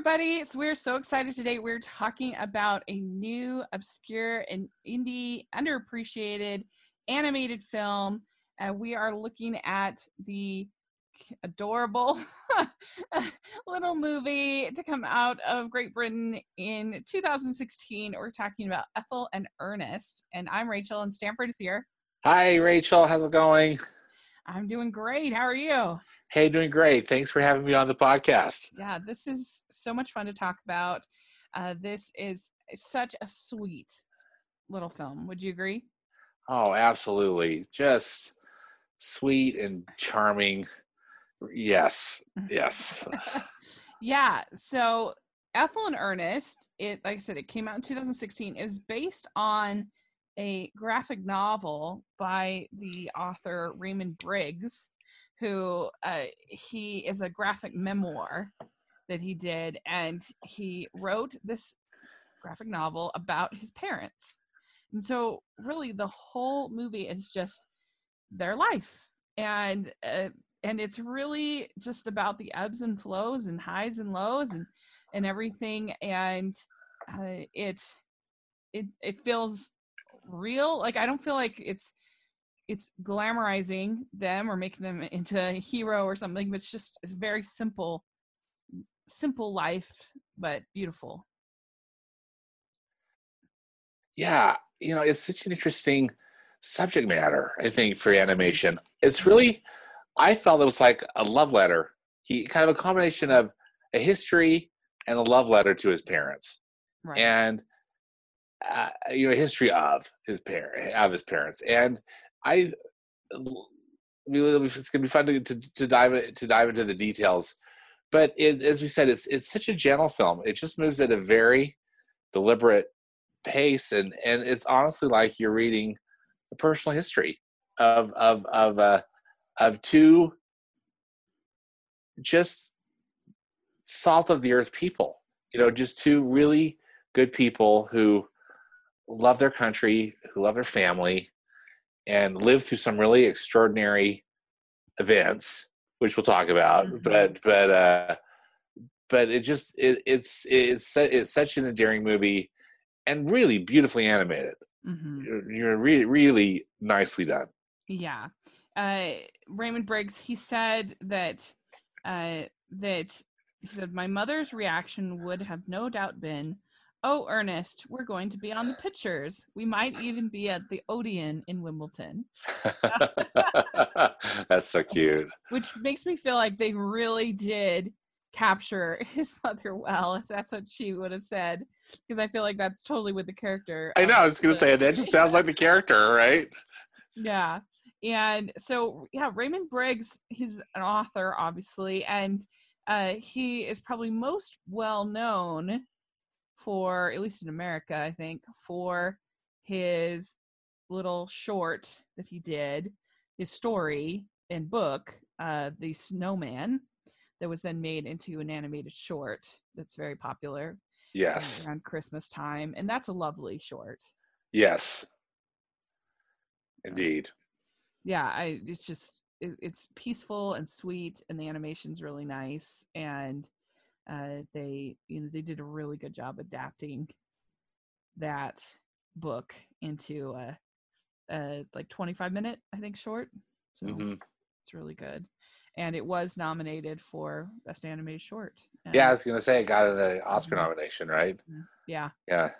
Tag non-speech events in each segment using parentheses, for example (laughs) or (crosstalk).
everybody. So we're so excited today. We're talking about a new, obscure, and indie, underappreciated animated film. And we are looking at the adorable (laughs) little movie to come out of Great Britain in 2016. We're talking about Ethel and Ernest. And I'm Rachel, and Stanford is here. Hi, Rachel. How's it going? I'm doing great. How are you? Hey, doing great. Thanks for having me on the podcast. Yeah, this is so much fun to talk about. Uh, this is such a sweet little film. Would you agree? Oh, absolutely. Just sweet and charming. Yes. (laughs) Yes. (laughs) yeah. So Ethel and Ernest, it like I said, it came out in 2016, is based on a graphic novel by the author Raymond Briggs, who uh, he is a graphic memoir that he did, and he wrote this graphic novel about his parents. And so, really, the whole movie is just their life, and uh, and it's really just about the ebbs and flows and highs and lows and and everything. And uh, it it it feels real. Like I don't feel like it's it's glamorizing them or making them into a hero or something. But it's just it's very simple, simple life, but beautiful. Yeah, you know, it's such an interesting subject matter. I think for animation, it's really. I felt it was like a love letter. He kind of a combination of a history and a love letter to his parents, right. and uh, you know, history of his parent of his parents. And I, I mean, it's gonna be fun to, to, to dive to dive into the details. But it, as we said, it's it's such a gentle film. It just moves at a very deliberate pace, and and it's honestly like you're reading a personal history of of of uh, of two just salt of the earth people. You know, just two really good people who love their country, who love their family, and live through some really extraordinary events, which we'll talk about. Mm-hmm. But but uh, but it just it, it's it's it's such an endearing movie, and really beautifully animated. Mm-hmm. You're, you're really really nicely done. Yeah, uh, Raymond Briggs he said that uh, that he said my mother's reaction would have no doubt been Oh, Ernest, we're going to be on the pictures. We might even be at the Odeon in Wimbledon. (laughs) That's so cute. Which makes me feel like they really did capture (laughs) his mother well, if that's what she would have said. Because I feel like that's totally with the character. I know, I was going to say, that just sounds like the character, right? Yeah. And so, yeah, Raymond Briggs, he's an author, obviously, and uh, he is probably most well known for at least in America, I think, for his little short that he did, his story and book, uh, The Snowman, that was then made into an animated short that's very popular. Yes. Around Christmas time. And that's a lovely short. Yes. Indeed. Yeah, I it's just it, it's peaceful and sweet and the animation's really nice and uh, they you know they did a really good job adapting that book into a, a like 25 minute i think short. So mm-hmm. it's really good. And it was nominated for best animated short and, yeah i was gonna say it got an oscar mm-hmm. nomination right? Mm-hmm. yeah. Yeah.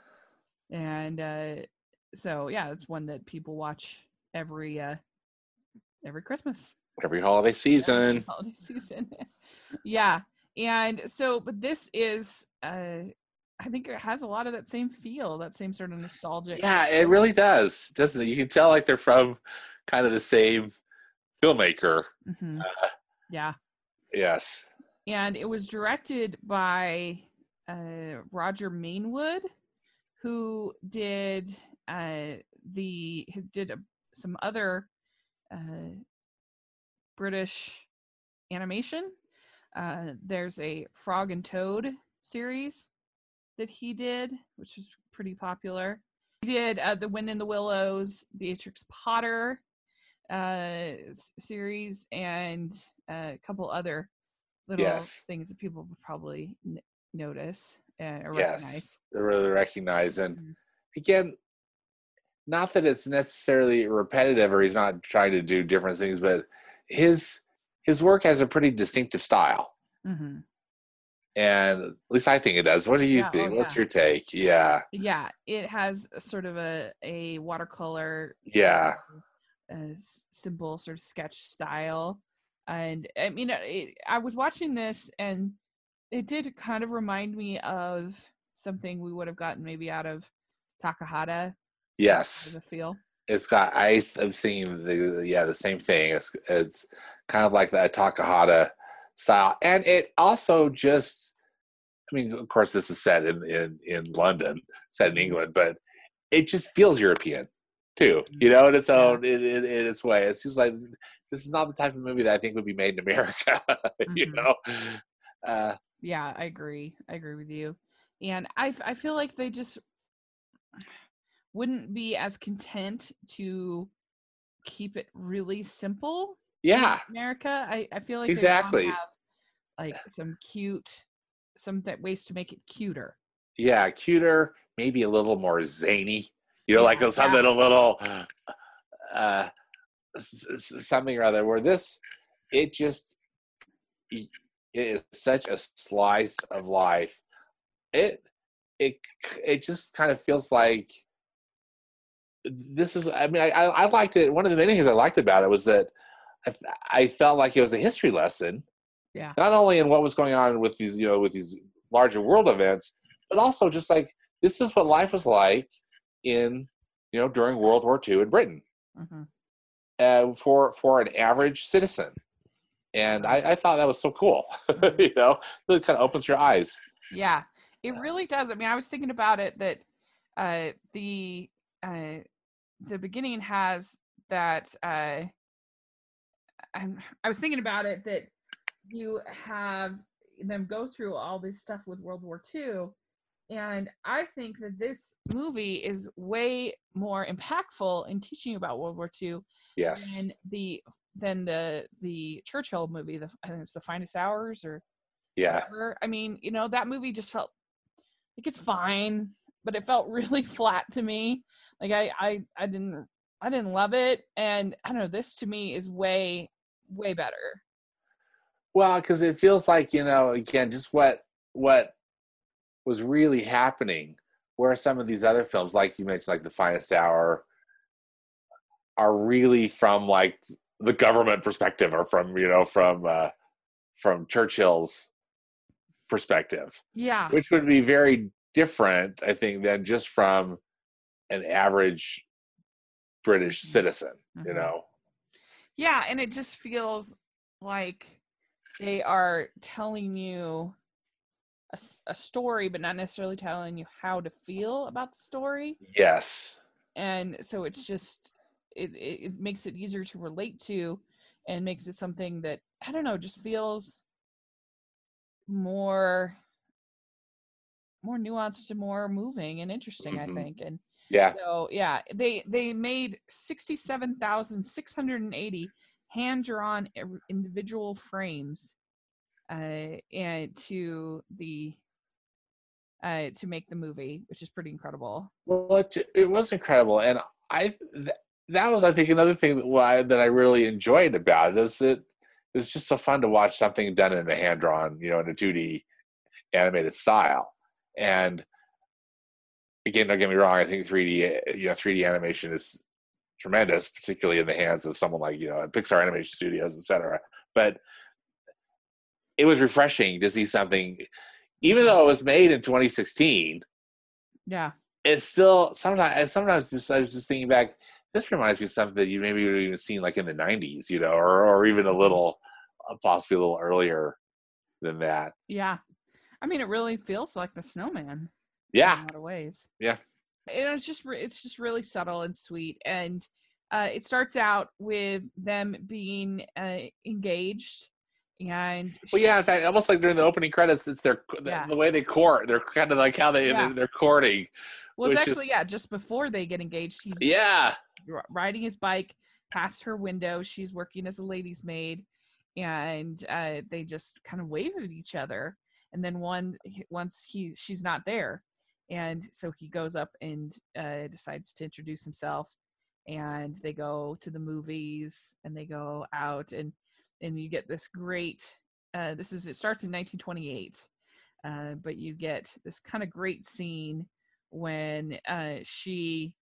And uh so yeah it's one that people watch every uh every christmas. Every holiday season every holiday (laughs) season. Yeah and so but this is uh i think it has a lot of that same feel that same sort of nostalgic yeah it really does doesn't it? You can tell like they're from kind of the same filmmaker. Mm-hmm. uh, yeah. yes. And it was directed by uh, roger mainwood who did uh, the did some other uh, british animation uh, there's a Frog and Toad series that he did, which was pretty popular. He did uh, The Wind in the Willows, Beatrix Potter uh, series, and uh, a couple other little yes. things that people would probably notice and or Yes. recognize. They really recognize. And Mhm. again, not that it's necessarily repetitive or he's not trying to do different things, but his his work has a pretty distinctive style. Mhm. And at least I think it does. What do you Yeah, oh, think? What's yeah. your take? Yeah. Yeah, it has sort of a a watercolor Yeah. uh, simple sort of sketch style and i mean it, i was watching this and it did kind of remind me of something we would have gotten maybe out of takahata Yes. a feel It's got I I'm seeing the yeah, the same thing. It's it's kind of like that Takahata style. And it also just I mean, of course this is set in in, in London, set in England, but it just feels European too, you know, in its own in, in, in its way. It seems like this is not the type of movie that I think would be made in America. (laughs) you Mhm. know? Uh yeah i agree i agree with you and I I feel like they just wouldn't be as content to keep it really simple yeah. America. I, I feel like Exactly. have like some cute, some th- ways to make it cuter. yeah, cuter, maybe a little more zany. You know, like Yeah, something a little uh something or other where this it just it is such a slice of life. It it it just kind of feels like this is i mean I, I i liked it. One of the many things i liked about it was that I felt like it was a history lesson. Yeah. not only in what was going on with these you know with these larger world events but also just like this is what life was like in you know during world war ii in britain. Hmm uh, for for an average citizen. And I, I thought that was so cool (laughs) you know? Really kind of opens your eyes. Yeah, it really does. I mean, I was thinking about it that uh, the uh, the beginning has that. Uh, I'm, I was thinking about it that you have them go through all this stuff with World War II, and I think that this movie is way more impactful in teaching you about World War II yes than the than the the Churchill movie. The I think it's the Finest Hours or yeah whatever. I mean, you know, that movie just felt like it's fine, but it felt (laughs) really flat to me. Like I I I didn't I didn't love it and I don't know, this to me is way way better. Well, because it feels like you know, again, just what what was really happening. Where some of these other films, like you mentioned, like The Finest Hour, are really from like the government perspective, or from you know from uh, from Churchill's perspective, Yeah. which would be very different, I think, than just from an average British citizen. You Mhm. know, Yeah, and it just feels like they are telling you a story but not necessarily telling you how to feel about the story. yes, and so it's just it it makes it easier to relate to and makes it something that i don't know just feels more more nuanced and more moving and interesting Mhm. i think and yeah, so yeah they they made 67680 hand drawn individual frames uh and to the uh to make the movie which is pretty incredible Well, it, it was incredible, and I th- that was I think another thing that why that I really enjoyed about it is that it was just so fun to watch something done in a hand drawn, you know, in a two D animated style. And again, don't get me wrong, I think three D you know three D animation is tremendous, particularly in the hands of someone like you know Pixar Animation Studios, et cetera. But it was refreshing to see something, even though it was made in 2016 yeah it's still sometimes sometimes just I was just thinking back. This reminds me of something that you maybe would have even seen like in the '90s, you know, or or even a little, uh, possibly a little earlier than that. yeah i mean it really feels like the snowman Yeah. in a lot of ways. Yeah. And it's just re- it's just really subtle and sweet, and uh, it starts out with them being uh, engaged, and well, yeah. In fact, almost like during the opening credits, it's their the, Yeah. the way they court. They're kind of like how they Yeah. they're courting. well, it's which is- actually yeah, just before they get engaged, he's Yeah, riding his bike past her window. She's working as a lady's maid, and uh, they just kind of wave at each other. And then one once he she's not there and so he goes up and uh, decides to introduce himself and they go to the movies and they go out and and you get this great uh, this is it starts in 1928 uh, but you get this kind of great scene when uh, she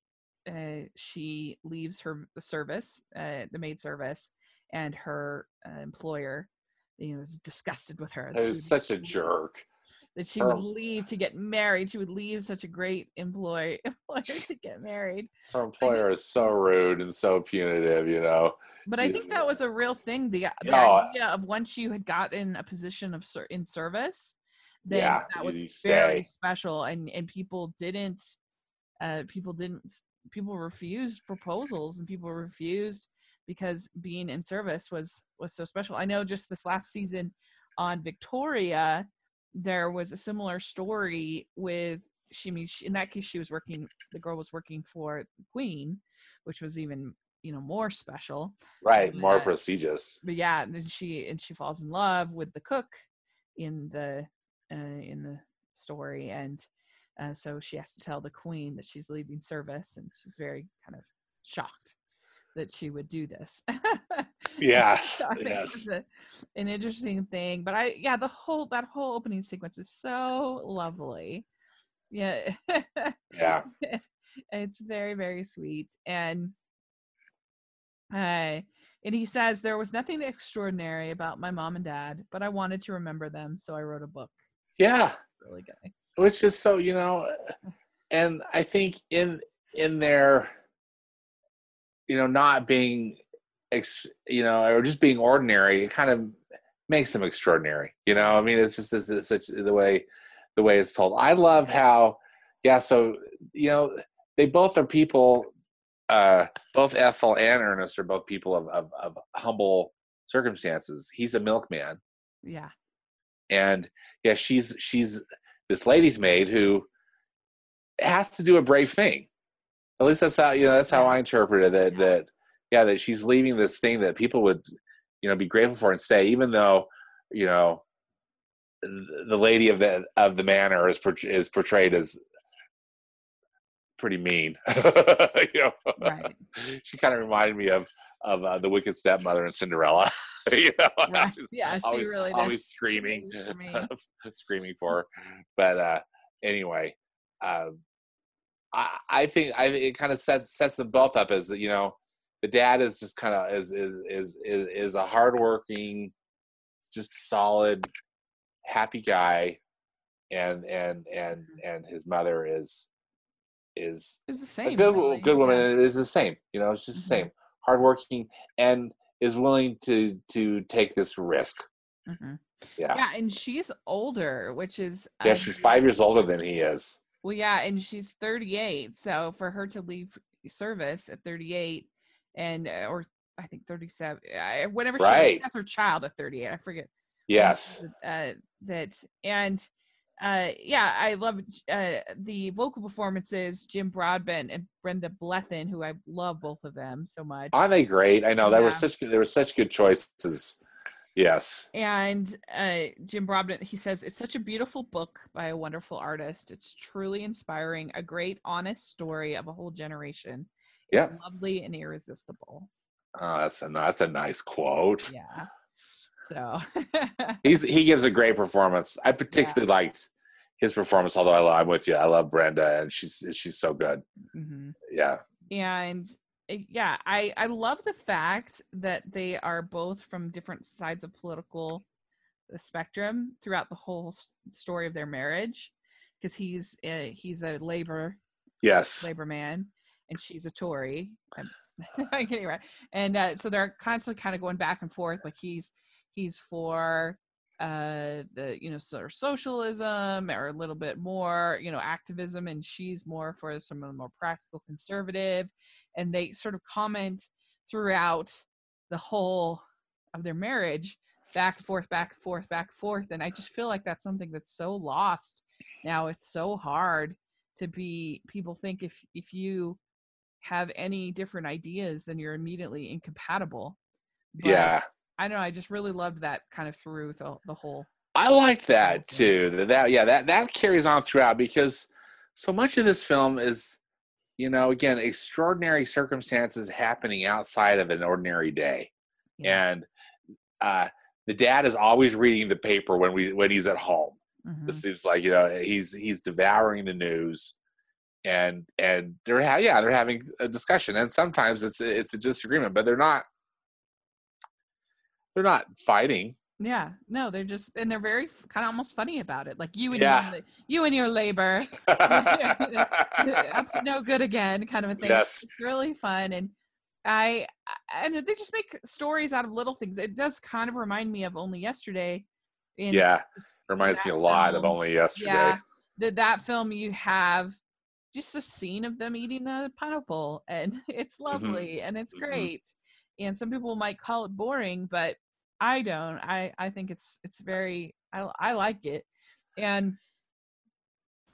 uh, she leaves her service uh, the maid service and her uh, employer you know is disgusted with her He She was such a jerk. that she Her- would leave to get married. She would leave such a great employ (laughs) employer to get married. Her employer is so rude and so punitive, you know. But I think that was a real thing. The, the No, idea of once you had gotten a position of ser- in service, then Yeah, that was very special, and and people didn't, uh, people didn't, people refused proposals, and people refused because being in service was was so special. I know just this last season on Victoria, there was a similar story with she I mean she, in that case she was working the girl was working for the queen which was even you know more special Right, more Yeah. prestigious. but yeah and then she and she falls in love with the cook in the uh, in the story and uh, so she has to tell the queen that she's leaving service and she's very kind of shocked that she would do this (laughs) yeah. So I think yes. it's a, an interesting thing but i yeah the whole that whole opening sequence is so lovely yeah Yeah. (laughs) it's very very sweet and uh and he says there was nothing extraordinary about my mom and dad but i wanted to remember them so i wrote a book Yeah. really nice Which is so, you know, and I think in in their you know, not being ex, you know, or just being ordinary, it kind of makes them extraordinary. You know, I mean, it's just it's, it's such the way the way it's told. I love how, yeah. So you know, they both are people. Uh, both Ethel and Ernest are both people of, of, of humble circumstances. He's a milkman, yeah and yeah, she's she's this lady's maid who has to do a brave thing. At least that's how you know that's how I interpreted that. Yeah. That yeah, that she's leaving this thing that people would you know be grateful for and stay, even though you know the lady of the of the manor is is portrayed as pretty mean. (laughs) you know, right (laughs) she kind of reminded me of of uh, the wicked stepmother in Cinderella. (laughs) you know, right yeah she always, really always screaming, for screaming for her. But uh, anyway, um, I, I think I it kind of sets sets them both up as you know, the dad is just kind of is is is is is a hardworking, just solid, happy guy, and and and and his mother is is is the a same good really. good woman yeah. it is the same you know it's just the Mhm. same hardworking and is willing to to take this risk Mhm. yeah yeah, and she's older which is yeah, she's five years older than he is Well, yeah, and she's 38. So for her to leave service at 38, and uh, or I think 37, uh, whenever she has- her child at 38, I forget. yes Uh, that and uh, yeah, I love uh, the vocal performances. Jim Broadbent and Brenda Blethyn, who I love both of them so much. aren't they great i know they were Yeah. such they were such good choices yes and uh, Jim Broadbent, he says, it's such a beautiful book by a wonderful artist. It's truly inspiring, a great, honest story of a whole generation. It's Yeah. lovely and irresistible. oh that's a that's a nice quote Yeah. So, he's (laughs) he gives a great performance i particularly liked his performance although I, i'm with you i love brenda and she's she's so good Mhm. yeah and yeah, I I love the fact that they are both from different sides of political uh, spectrum throughout the whole story of their marriage, because he's uh, he's a labor yes. labor man and she's a tory i'm, I'm getting right and uh, so they're constantly kind of going back and forth like he's he's for uh the you know sort of socialism or a little bit more you know activism and she's more for some of the more practical conservative and they sort of comment throughout the whole of their marriage back and forth back and forth back and forth and i just feel like that's something that's so lost now. It's so hard to be people think if if you have any different ideas then you're immediately incompatible. But yeah. I don't know i just really loved that kind of through the, the whole I like that too. That, that yeah, that that carries on throughout because so much of this film is, you know, again, extraordinary circumstances happening outside of an ordinary day, Yeah. and uh, the dad is always reading the paper when we when he's at home. Mhm. It seems like you know he's he's devouring the news, and and they're ha- yeah they're having a discussion, and sometimes it's it's a disagreement, but they're not they're not fighting. Yeah, no, they're just and they're very kind of almost funny about it. Like you and Yeah. your, you and your labor, (laughs) up to no good again, kind of a thing. Yes. It's really fun, and I and they just make stories out of little things. It does kind of remind me of Only Yesterday. In yeah, reminds me a lot of only yesterday. Yeah, that that film you have just a scene of them eating a pineapple, and (laughs) it's lovely and it's Mhm. great. And some people might call it boring, but I don't. I I think it's it's very I I like it, and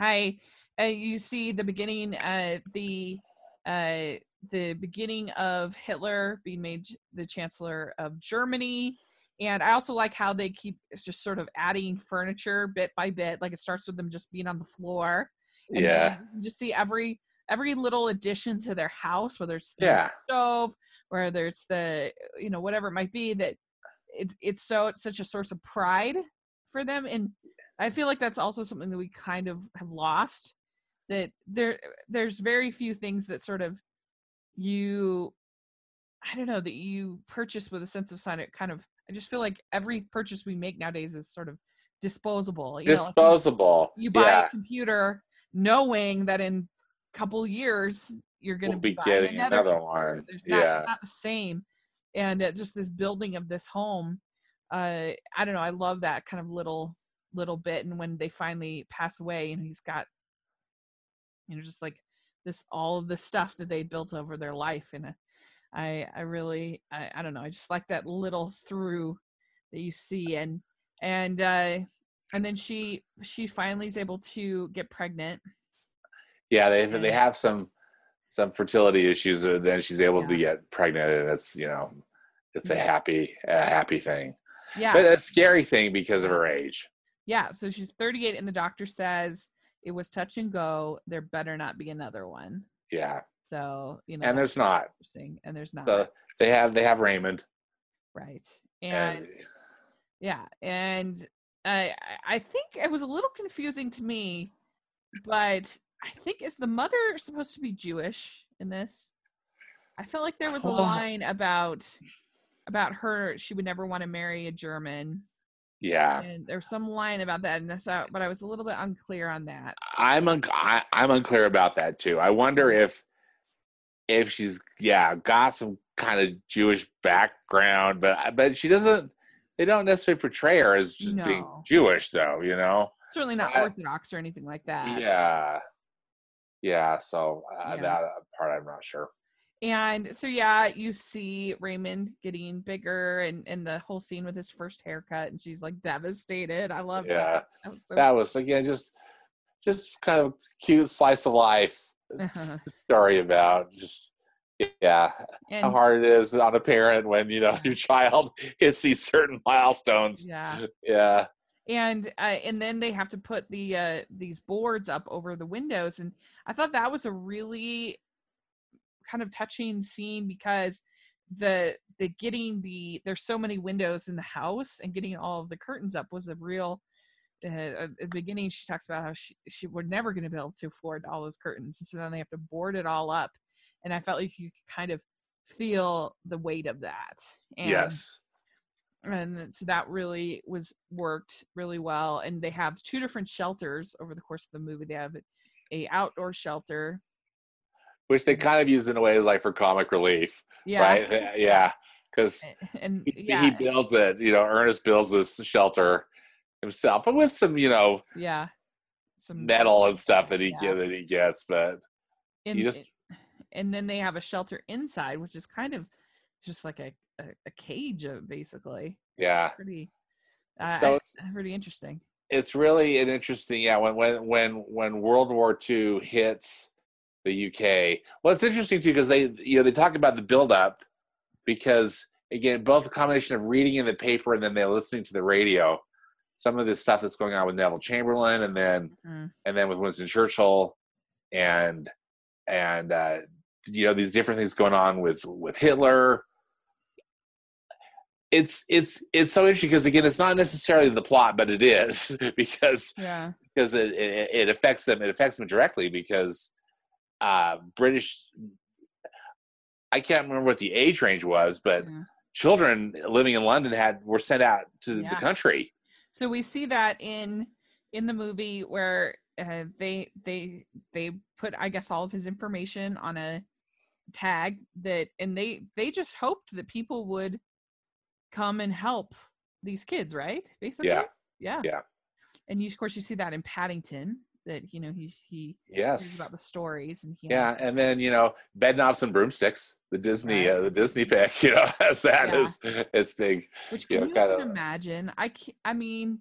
I uh, you see the beginning uh the uh the beginning of Hitler being made the chancellor of Germany and I also like how they keep it's just sort of adding furniture bit by bit like it starts with them just being on the floor and Yeah, you just see every every little addition to their house whether it's the yeah, stove whether it's the you know whatever it might be that it's it's so it's such a source of pride for them and i feel like that's also something that we kind of have lost that there there's very few things that sort of you i don't know that you purchase with a sense of sign it kind of i just feel like every purchase we make nowadays is sort of disposable you know you- disposable. you buy yeah, a computer knowing that in a couple years you're going to we'll be buying getting another, another one. There's not, Yeah, it's not the same. And uh, just this building of this home, uh, I don't know. I love that kind of little little bit. And when they finally pass away, and he's got, you know, just like this all of the stuff that they built over their life, and uh, I I really I, I don't know. I just like that little through that you see, and and uh, and then she she finally is able to get pregnant. yeah. They they have some some fertility issues, and then she's able to get pregnant, and it's you know, it's a happy a happy thing, Yeah, but a scary thing because of her age. Yeah, so she's 38, and the doctor says it was touch and go. There better not be another one. Yeah, So you know, and there's not. and there's not So they have they have Raymond, right, and and yeah, and I I think it was a little confusing to me, but I think is the mother supposed to be Jewish in this? I felt like there was a line about about her she would never want to marry a German, yeah, and there's some line about that, and so but I was a little bit unclear on that. I'm un- I, I'm unclear about that too. I wonder if if she's yeah got some kind of Jewish background, but uh, but she doesn't. They don't necessarily portray her as just being Jewish, though. You know. certainly So not I- orthodox or anything like that Yeah. Yeah. So uh, Yeah. that part I'm not sure. and so yeah you see raymond getting bigger and and the whole scene with his first haircut and she's like devastated i love Yeah. that, that was so That was again just just kind of cute slice of life (laughs) Uh-huh. story about just yeah how hard it is on a parent when you know (laughs) your child hits these certain milestones. yeah Yeah. And uh, and then they have to put the uh these boards up over the windows and i thought that was a really kind of touching scene because the the getting the there's so many windows in the house and getting all of the curtains up was a real uh, at the beginning she talks about how she, she we're never going to be able to afford all those curtains and so then they have to board it all up and i felt like you could kind of feel the weight of that and yes. And so that really was worked really well and they have two different shelters over the course of the movie they have a outdoor shelter Which they kind of use in a way as like for comic relief, yeah right? Yeah. Because and he, yeah he builds it, you know, Ernest builds this shelter himself, but with some, you know, yeah some metal and stuff that he Yeah. get that he gets. But and, you just and then they have a shelter inside which is kind of just like a, a, a cage uh, basically yeah. pretty uh, So it's- pretty interesting it's really an interesting yeah when when when when world war ii hits the uk well it's interesting too because they you know they talk about the buildup because again both a combination of reading in the paper and then they're listening to the radio some of this stuff that's going on with Neville Chamberlain, and then Mhm. and then with Winston Churchill, and and uh, you know these different things going on with with Hitler. It's it's it's so interesting because again, it's not necessarily the plot, but it is (laughs) because Yeah. because it, it, it affects them. It affects them directly because uh, British. I can't remember what the age range was, but Yeah. children living in London had were sent out to Yeah. the country. So we see that in in the movie where uh, they they they put I guess all of his information on a tag that and they they just hoped that people would come and help these kids, right? Basically. Yeah. Yeah. Yeah. And you of course you see that in Paddington that you know he's he hears Yes. about the stories and he Yeah, and then you know, bed knobs and broomsticks. The Disney, Right. uh, the Disney pic, (laughs) you know, has that Yeah. as it's big. which you can know, you even kinda- imagine? I can't, I mean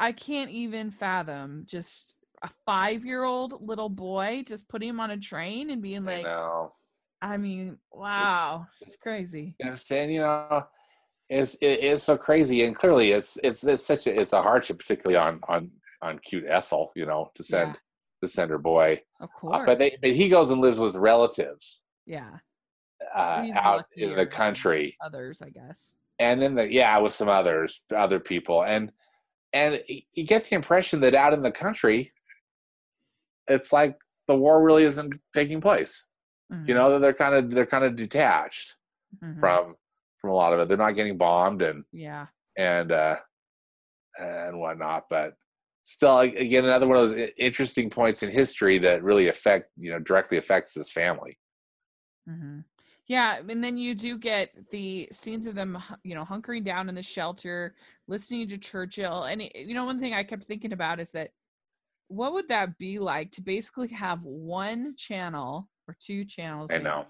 I can't even fathom just a five year old little boy just putting him on a train and being like, know. I mean, wow, it's crazy. You understand? You know, it's it is so crazy, and clearly, it's it's it's such a it's a hardship, particularly on on on cute Ethel. You know, to send Yeah. to send her boy. Of Uh, course. but they but he goes and lives with relatives yeah. uh, out in the country. Others, I guess. and then the yeah with some others other people and and you get the impression that out in the country it's like the war really isn't taking place you Mhm, know they're kind of they're kind of detached mhm, from from a lot of it they're not getting bombed and Yeah. and uh and whatnot but still again another one of those interesting points in history that really affect you know directly affects this family hmm Yeah, and then you do get the scenes of them, you know, hunkering down in the shelter, listening to Churchill. And you know, one thing I kept thinking about is that what would that be like to basically have one channel or two channels? I know.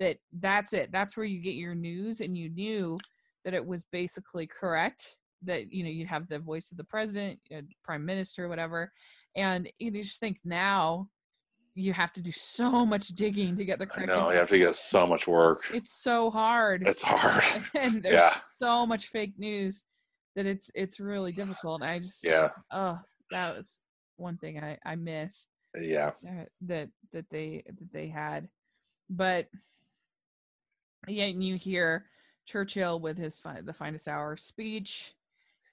That that's it. That's where you get your news, and you knew that it was basically correct. That you know you'd have the voice of the president, uh, prime minister, whatever, and you just think now you have to do so much digging to get the correct know you have to get so much work. It's so hard. It's hard. (laughs) And (laughs) there's yeah. so much fake news that it's it's really difficult. I just yeah. oh that was one thing i i miss yeah. that that they that they had. But and you hear churchill with his fi- the finest hour speech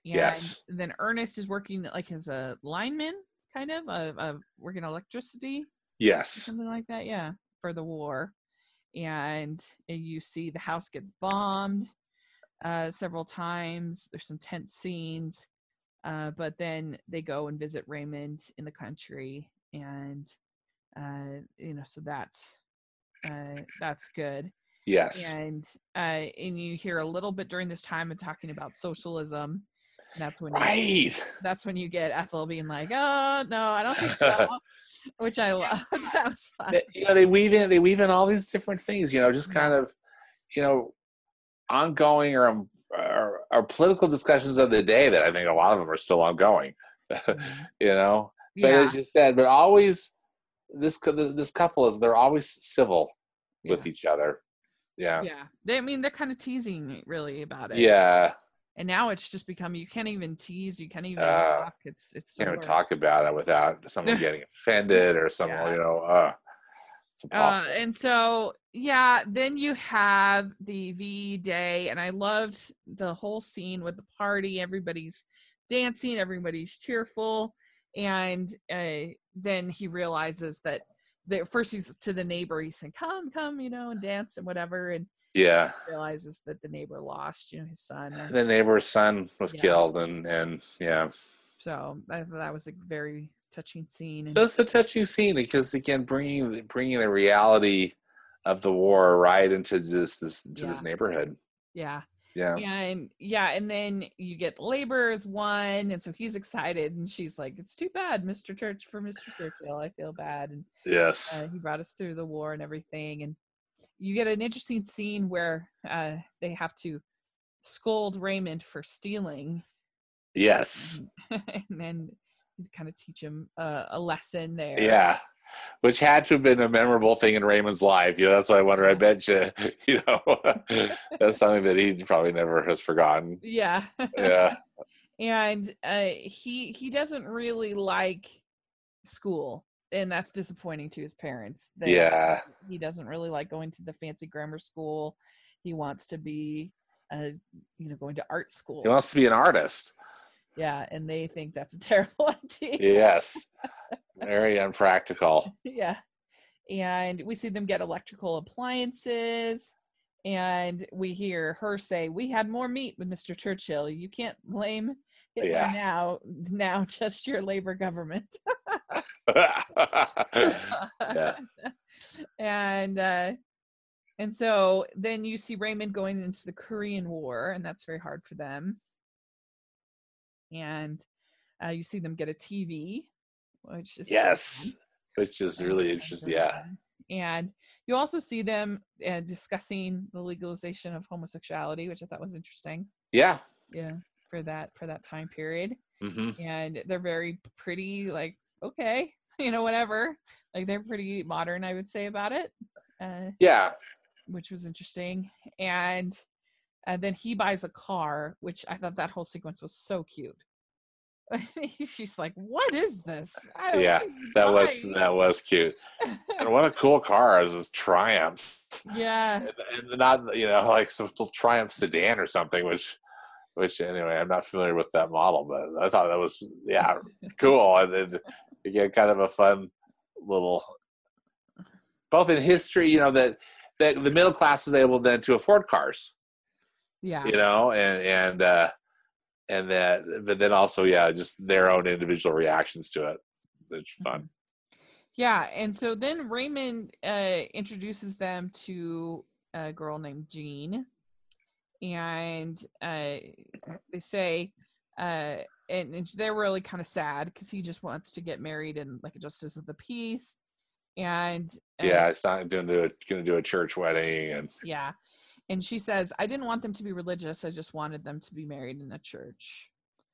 and Yes. then ernest is working like as a lineman kind of of, of working electricity yes. something like that yeah for the war. And uh, you see the house gets bombed uh several times. There's some tense scenes uh but then they go and visit raymond in the country and uh you know so that's uh that's good yes. And uh and you hear a little bit during this time of talking about socialism and that's when you, right. that's when you get ethel being like oh no i don't think so (laughs) which i loved. (laughs) That was fun They- you know they weave in they weave in all these different things you know just kind of you know ongoing or, um, or or political discussions of the day that i think a lot of them are still ongoing Mhm. (laughs) you know? But yeah. as you said but always this this couple is they're always civil with yeah. each other yeah. Yeah. They, i mean they're kind of teasing really about it. Yeah. And now it's just become you can't even tease you can't even Uh, talk. It's it's can't even talk about it without someone getting (laughs) offended or someone Yeah. you know uh it's uh, impossible. and so yeah then you have the v day and i loved the whole scene with the party everybody's dancing everybody's cheerful and uh, then he realizes that that first he's to the neighbor he's saying come come you know and dance and whatever and yeah realizes that the neighbor lost you know his son the neighbor's son was Yeah. killed and and yeah so thought that was a very touching scene That's a touching scene because again, bringing bringing the reality of the war right into this this to this neighborhood. yeah Yeah, and yeah and then you get labor as one and so he's excited and she's like it's too bad mr church for mr churchill i feel bad and yes, uh, he brought us through the war and everything and you get an interesting scene where uh, they have to scold raymond for stealing. Yes, and (laughs) then kind of teach him uh, a lesson there. Yeah. Which had to have been a memorable thing in Raymond's life. You know, that's why I wonder. I bet you, (laughs) you know, (laughs) that's something that he probably never has forgotten. yeah Yeah, (laughs) and uh, he he doesn't really like school, and that's disappointing to his parents. Yeah. he doesn't really like going to the fancy grammar school. He wants to be, uh, you know, going to art school. He wants to be an artist. yeah, and they think that's a terrible idea. Yes. Very unpractical. (laughs) yeah. And we see them get electrical appliances. And we hear her say, We had more meat with Mr. Churchill. You can't blame Hitler Yeah. now. Now, (laughs) just your labor government. (laughs) Yeah. and uh, and so then you see Raymond going into the Korean War, and that's very hard for them. And uh, you see them get a TV, which is yes. Which is really interesting. Yeah. And you also see them uh, discussing the legalization of homosexuality, which I thought was interesting. Yeah. Yeah, for that for that time period. hmm And they're very pretty, like okay, (laughs) you know, whatever. Like they're pretty modern, I would say about it, uh, Yeah. which was interesting. And and then he buys a car, which I thought that whole sequence was so cute. (laughs) She's like, "What is this?" Yeah, know what he's That was that was cute. And what a (laughs) cool car! It was this Triumph, yeah, and, and not you know (laughs) like some little Triumph sedan or something. Which, which anyway, I'm not familiar with that model, but I thought that was yeah cool, and then again, kind of a fun little. Both in history, you know that that the middle class was able then to afford cars, yeah, you know, and and uh, and that, but then also yeah, just their own individual reactions to it. It's fun. yeah. And so then Raymond uh, introduces them to a girl named Jean, and uh, they say, uh, and, and they're really kind of sad because he just wants to get married and like a justice of the peace, and uh, yeah, it's not going to do a, going to do a church wedding, and yeah. And she says, I didn't want them to be religious. I just wanted them to be married in a church.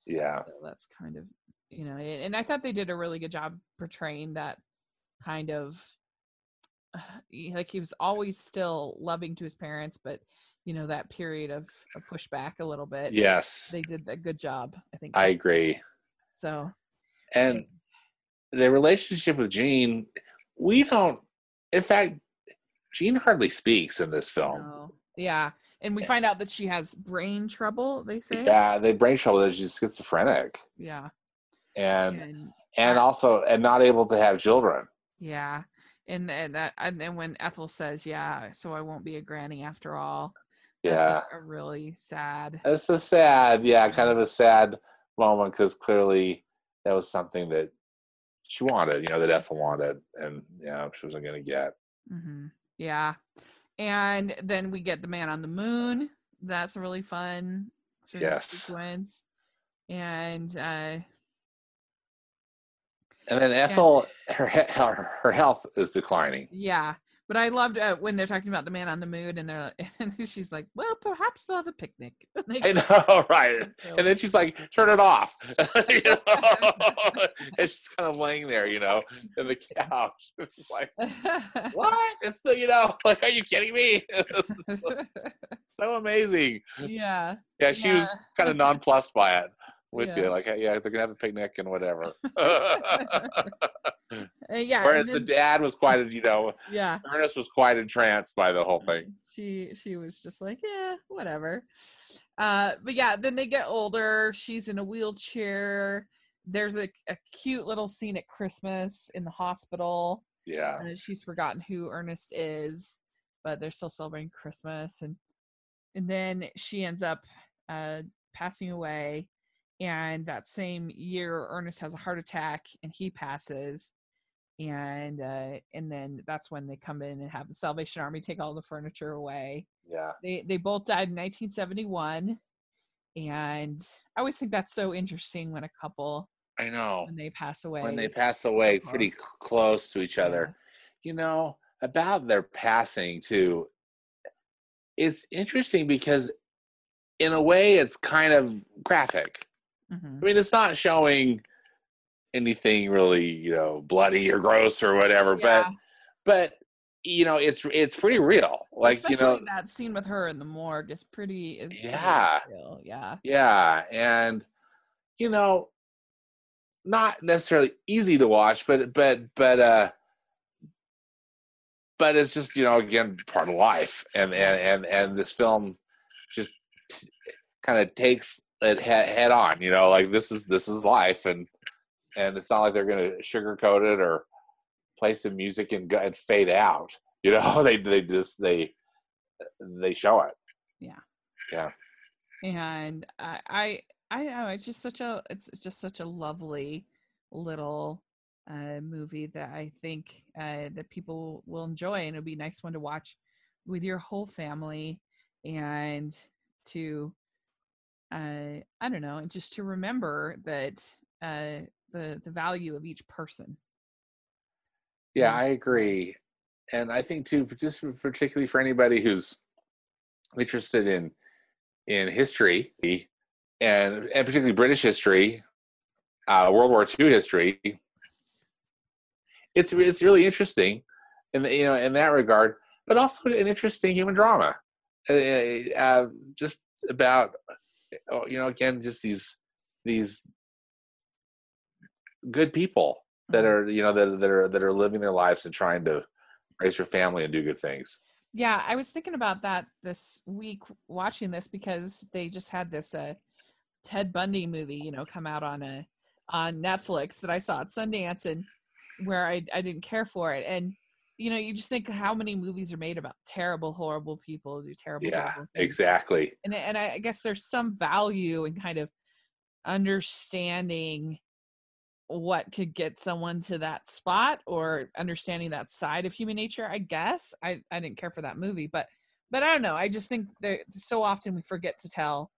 yeah, So that's kind of, you know, and I thought they did a really good job portraying that kind of (sighs) like he was always still loving to his parents, but you know, that period of, of pushback a little bit. yes, They did a good job, I think. I agree. so And the relationship with Jean, we don't. In fact, Jean hardly speaks in this film. no. Yeah. And we find out that she has brain trouble, they say. Yeah, they brain trouble that she's schizophrenic, Yeah. and And and also and not able to have children. Yeah. And and that and then when Ethel says, "Yeah, so I won't be a granny after all." Yeah, a, really sad. it's a sad, yeah, kind of a sad moment because clearly that was something that she wanted, you know, that Ethel wanted, and yeah, she wasn't going to get. hmm Yeah. And then we get the man on the moon. That's a really fun sort of Yes. sequence. And uh And then Ethel, her her her health is declining. yeah. But I loved uh, when they're talking about the man on the moon, and they're (laughs) and she's like, "Well, perhaps they'll have a picnic." (laughs) Like, I know, (laughs) right? it's And then she's like, "Turn it off," You know? and she's kind of laying there, you know, in the couch. It's like, what? It's the, you know, like, are you kidding me? So amazing. yeah. Yeah, she was kind of nonplussed by it. With Yeah. you, like, yeah, they're gonna have a picnic and whatever. (laughs) (laughs) Uh, yeah. Whereas the dad was quite, you know, yeah. Ernest was quite entranced by the whole thing. she she was just like yeah whatever uh but yeah then they get older she's in a wheelchair there's a, a cute little scene at christmas in the hospital Yeah, and she's forgotten who ernest is but they're still celebrating christmas and and then she ends up uh passing away and that same year ernest has a heart attack and he passes and uh and then that's when they come in and have the salvation army take all the furniture away yeah, they they both died in 1971 and i always think that's so interesting when a couple I know. when they pass away When they pass away, pretty close. close to each other. you know about their passing too it's interesting because in a way it's kind of graphic Mhm. i mean it's not showing anything really you know bloody or gross or whatever Yeah, but but you know it's it's pretty real like especially you know that scene with her in the morgue is pretty is Yeah. real. yeah yeah and you know, not necessarily easy to watch, but but but uh but it's just you know again part of life and and and, and this film just kind of takes it head, head on you know like this is this is life and and it's not like they're going to sugarcoat it or play some music and, and fade out (laughs) you know (laughs) they they just they they show it Yeah. yeah and I, I I know it's just such a it's it's just such a lovely little uh movie that I think uh that people will enjoy and it'll be a nice one to watch with your whole family and to uh I don't know and just to remember that uh the the value of each person Yeah. I agree. And I think too, just particularly for anybody who's interested in in history and and particularly British history, uh, World War II history, it's it's really interesting, in the, you know in that regard, but also an interesting human drama, uh, uh, just about uh, you know again just these these good people that are you know that, that are that are living their lives and trying to raise your family and do good things Yeah, I was thinking about that this week watching this because they just had this uh Ted Bundy movie, you know, come out on a on Netflix that I saw at Sundance and where I I didn't care for it. And you know, you just think how many movies are made about terrible, horrible people do terrible, yeah horrible things. exactly And and I guess there's some value in kind of understanding what could get someone to that spot or understanding that side of human nature i guess i i didn't care for that movie but but i don't know i just think that so often we forget to tell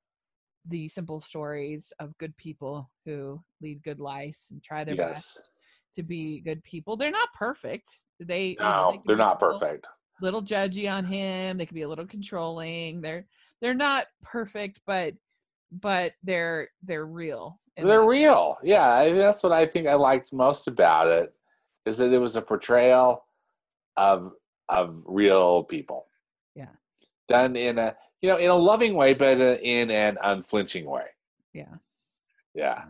the simple stories of good people who lead good lives and try their Yes. best to be good people. They're not perfect. They you know, no they they're not a little- perfect. little judgy on him. They can be a little controlling. They're they're not perfect but but they're they're real they're that- real. yeah I, that's what i think i liked most about it is that it was a portrayal of of real people. Yeah. done in a you know in a loving way but in an unflinching way. Yeah. yeah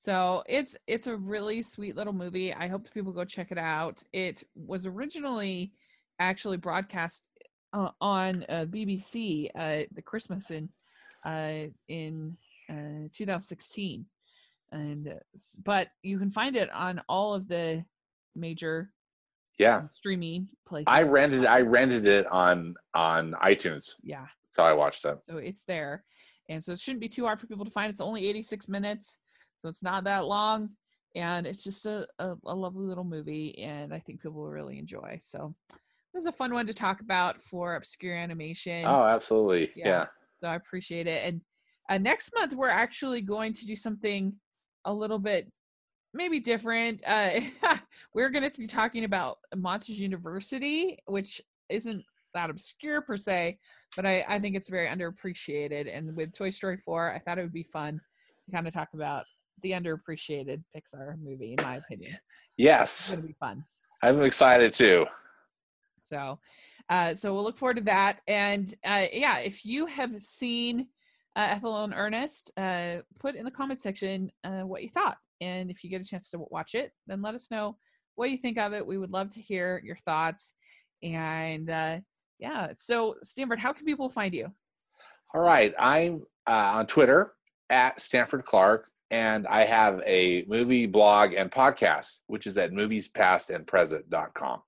So it's it's a really sweet little movie. I hope people go check it out. It was originally actually broadcast uh, on uh, BBC uh, the Christmas in uh, in uh, 2016, and uh, but you can find it on all of the major yeah streaming places. i rented i rented it on on itunes yeah. so i watched it So it's there. And so it shouldn't be too hard for people to find. It's only 86 minutes, so it's not that long. And it's just a, a, a lovely little movie, and I think people will really enjoy. So it was a fun one to talk about for obscure animation. oh absolutely Yeah. yeah So I appreciate it. And uh, next month, we're actually going to do something a little bit maybe different. Uh, (laughs) we're going to be talking about Monsters University, which isn't that obscure per se, but I, I think it's very underappreciated. And with Toy Story 4, I thought it would be fun to kind of talk about the underappreciated Pixar movie, in my opinion. It's yes going to be fun. i'm excited too So, uh, so we'll look forward to that. And uh, yeah, if you have seen uh, Ethel and Ernest, uh, put in the comment section uh, what you thought. And if you get a chance to watch it, then let us know what you think of it. We would love to hear your thoughts. And uh, yeah, so Stanford, how can people find you? All right, I'm uh, on Twitter at Stanford Clark, and I have a movie blog and podcast, which is at moviespastandpresent.com.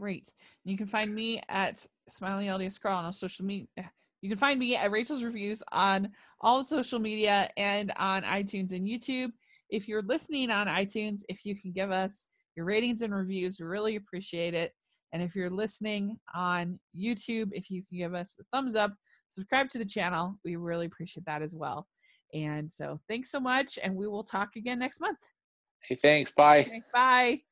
Great. You can find me at Smiling LDS Girl on all social media. You can find me at Rachel's Reviews on all social media and on iTunes and YouTube. If you're listening on iTunes, if you can give us your ratings and reviews, we really appreciate it. And if you're listening on YouTube, if you can give us a thumbs up, subscribe to the channel, we really appreciate that as well. And so thanks so much, and we will talk again next month. Hey, thanks. Bye. Okay, bye.